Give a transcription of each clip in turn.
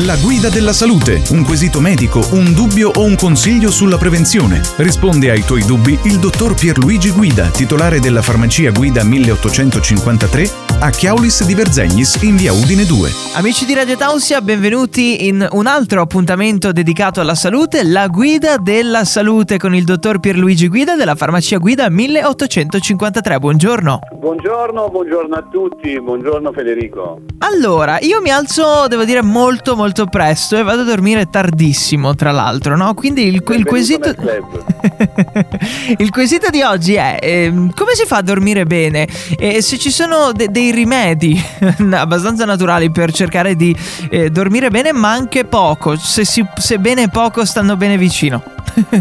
La guida della salute, un quesito medico, un dubbio o un consiglio sulla prevenzione. Risponde ai tuoi dubbi il dottor Pierluigi Guida, titolare della farmacia Guida 1853 a Chiaulis di Verzegnis in via Udine 2. Amici di Radio Tausia, benvenuti in un altro appuntamento dedicato alla salute, la guida della salute con il dottor Pierluigi Guida della farmacia Guida 1853. Buongiorno. Buongiorno, buongiorno a tutti, buongiorno Federico. Allora, io mi alzo, devo dire, molto molto presto e vado a dormire tardissimo, tra l'altro, no? Quindi il, il quesito Il quesito di oggi è eh, come si fa a dormire bene? E se ci sono de- dei rimedi abbastanza naturali per cercare di eh, dormire bene, ma anche poco, se, si, se bene e poco stanno bene vicino.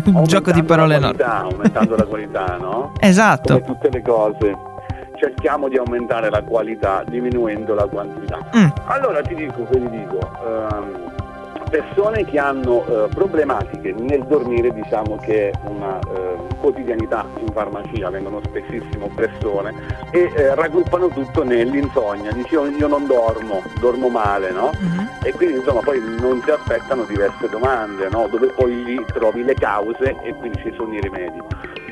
Un gioco di parole enorme. Aumentando la qualità, no? Esatto. Come tutte le cose cerchiamo di aumentare la qualità diminuendo la quantità. Mm. Allora ti dico, ve li dico, ehm, persone che hanno eh, problematiche nel dormire, diciamo che è una eh, quotidianità in farmacia, vengono spessissimo persone e eh, raggruppano tutto nell'insonnia, dicono io non dormo, dormo male, no? Mm-hmm. E quindi insomma poi non si aspettano diverse domande, no? Dove poi lì trovi le cause e quindi ci sono i rimedi.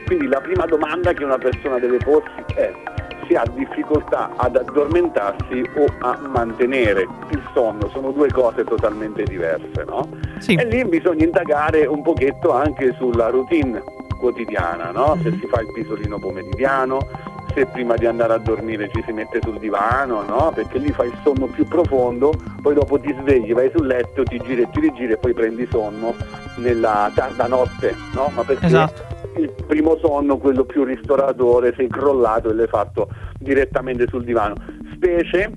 Quindi la prima domanda che una persona deve porsi è si ha difficoltà ad addormentarsi o a mantenere il sonno, sono due cose totalmente diverse, no? Sì. E lì bisogna indagare un pochetto anche sulla routine quotidiana, no? Se mm-hmm. si fa il pisolino pomeridiano, se prima di andare a dormire ci si mette sul divano, no? Perché lì fai il sonno più profondo, poi dopo ti svegli, vai sul letto, ti giri e ti rigiri e poi prendi sonno nella tarda notte, no? Ma perché esatto il primo sonno, quello più ristoratore, sei crollato e l'hai fatto direttamente sul divano, specie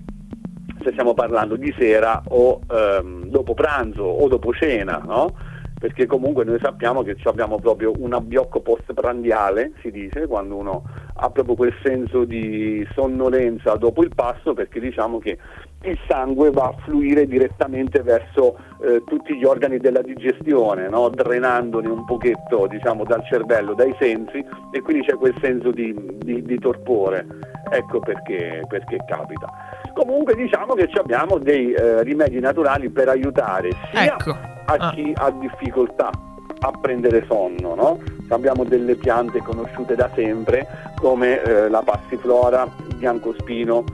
se stiamo parlando di sera o ehm, dopo pranzo o dopo cena, no? Perché comunque noi sappiamo che abbiamo proprio un abbiocco postprandiale, si dice, quando uno ha proprio quel senso di sonnolenza dopo il pasto, perché diciamo che il sangue va a fluire direttamente verso eh, tutti gli organi della digestione, no? drenandoli un pochetto diciamo, dal cervello, dai sensi, e quindi c'è quel senso di, di, di torpore. Ecco perché, perché capita. Comunque diciamo che abbiamo dei eh, rimedi naturali per aiutare sia ecco a ah. chi ha difficoltà a prendere sonno, no? Abbiamo delle piante conosciute da sempre come eh, la passiflora, il biancospino,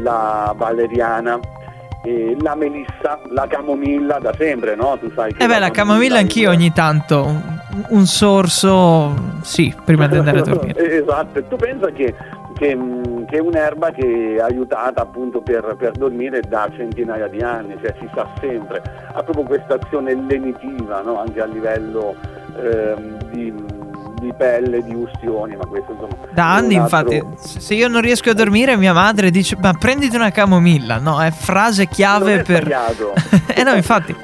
la valeriana, eh, la melissa, la camomilla da sempre, no? Tu sai che Eh beh, la camomilla anch'io ogni tanto un, un sorso, sì, prima di andare a dormire. esatto, tu pensa che che, mm, che, è un'erba che è aiutata appunto per, per, dormire da centinaia di anni, cioè si sa sempre, ha proprio questa azione lenitiva no? anche a livello ehm, di, di, pelle, di ustioni, ma questo insomma... Da anni altro... infatti, se io non riesco a dormire mia madre dice ma prenditi una camomilla, no? È frase chiave non è per... Sbagliato. eh no, infatti.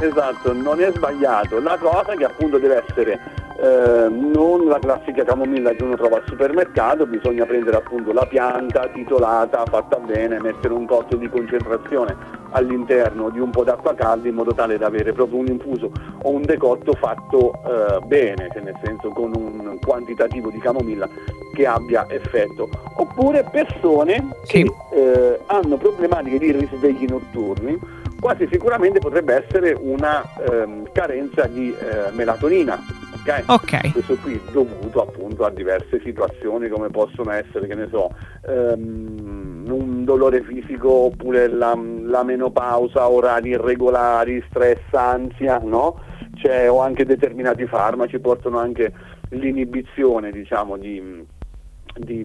Esatto, non è sbagliato. La cosa che appunto deve essere eh, non la classica camomilla che uno trova al supermercato, bisogna prendere appunto la pianta titolata, fatta bene, mettere un cotto di concentrazione all'interno di un po' d'acqua calda in modo tale da avere proprio un infuso o un decotto fatto eh, bene, cioè nel senso con un quantitativo di camomilla che abbia effetto. Oppure persone sì. che eh, hanno problematiche di risvegli notturni, quasi sicuramente potrebbe essere una ehm, carenza di eh, melatonina ok? Ok. Questo qui dovuto appunto a diverse situazioni come possono essere, che ne so, um, un dolore fisico oppure la, la menopausa, orari irregolari, stress, ansia, no? Cioè, o anche determinati farmaci portano anche l'inibizione, diciamo, di, di,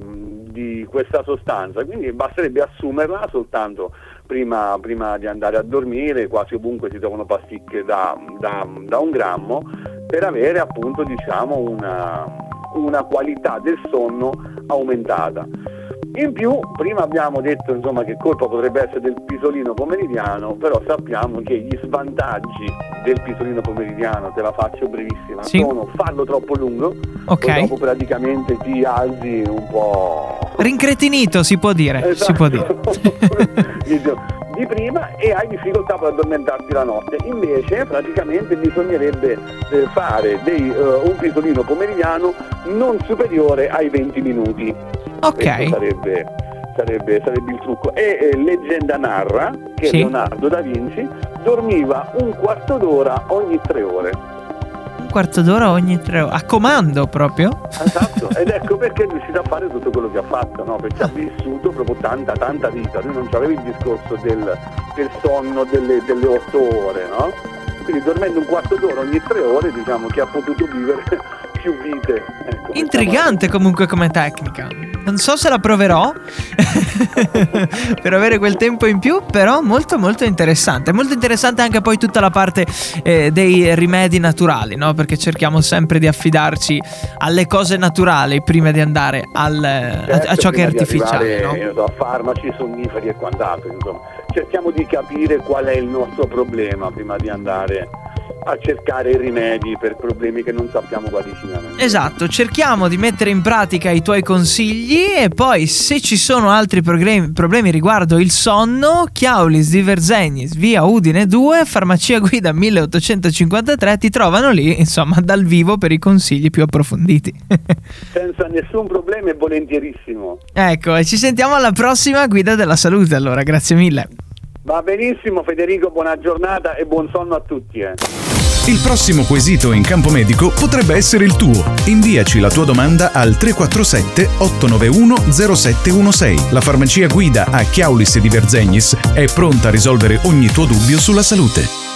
di, questa sostanza, quindi basterebbe assumerla soltanto prima, prima, di andare a dormire, quasi ovunque si trovano pasticche da, da, da un grammo, per avere appunto diciamo, una, una qualità del sonno aumentata. In più, prima abbiamo detto insomma, che colpa potrebbe essere del pisolino pomeridiano, però sappiamo che gli svantaggi del pisolino pomeridiano, te la faccio brevissima, sì. sono farlo troppo lungo, okay. dopo praticamente ti alzi un po'... Rincretinito si può dire, esatto. si può dire. di prima e hai difficoltà per addormentarti la notte. Invece praticamente bisognerebbe eh, fare dei, uh, un pisolino pomeridiano non superiore ai 20 minuti. Ok. Questo sarebbe sarebbe, sarebbe il trucco. E eh, leggenda narra che sì. Leonardo da Vinci dormiva un quarto d'ora ogni tre ore. Quarto d'ora ogni tre ore, a comando proprio? Esatto, ed ecco perché è riuscito a fare tutto quello che ha fatto, no? perché ha vissuto proprio tanta, tanta vita. Lui non aveva il discorso del, del sonno delle, delle otto ore, no? Quindi dormendo un quarto d'ora ogni tre ore diciamo che ha potuto vivere più vite. Ecco, Intrigante comunque come tecnica. Non so se la proverò per avere quel tempo in più, però molto molto interessante. Molto interessante anche poi tutta la parte eh, dei rimedi naturali, no? Perché cerchiamo sempre di affidarci alle cose naturali prima di andare al, certo, a, a, ciò che è artificiale. Arrivare, no? so, farmaci, sonniferi e quant'altro. Insomma. Cerchiamo di capire qual è il nostro problema prima di andare a cercare rimedi per problemi che non sappiamo quali siano. Esatto, cerchiamo di mettere in pratica i tuoi consigli e poi se ci sono altri problemi, problemi riguardo il sonno, Chiaulis di Verzegnis, via Udine 2, farmacia guida 1853, ti trovano lì, insomma, dal vivo per i consigli più approfonditi. Senza nessun problema e volentierissimo. Ecco, e ci sentiamo alla prossima guida della salute allora, grazie mille. Va benissimo Federico, buona giornata e buon sonno a tutti. Eh. Il prossimo quesito in campo medico potrebbe essere il tuo. Inviaci la tua domanda al 347 891 0716. La farmacia guida a Chiaulis di Verzegnis è pronta a risolvere ogni tuo dubbio sulla salute.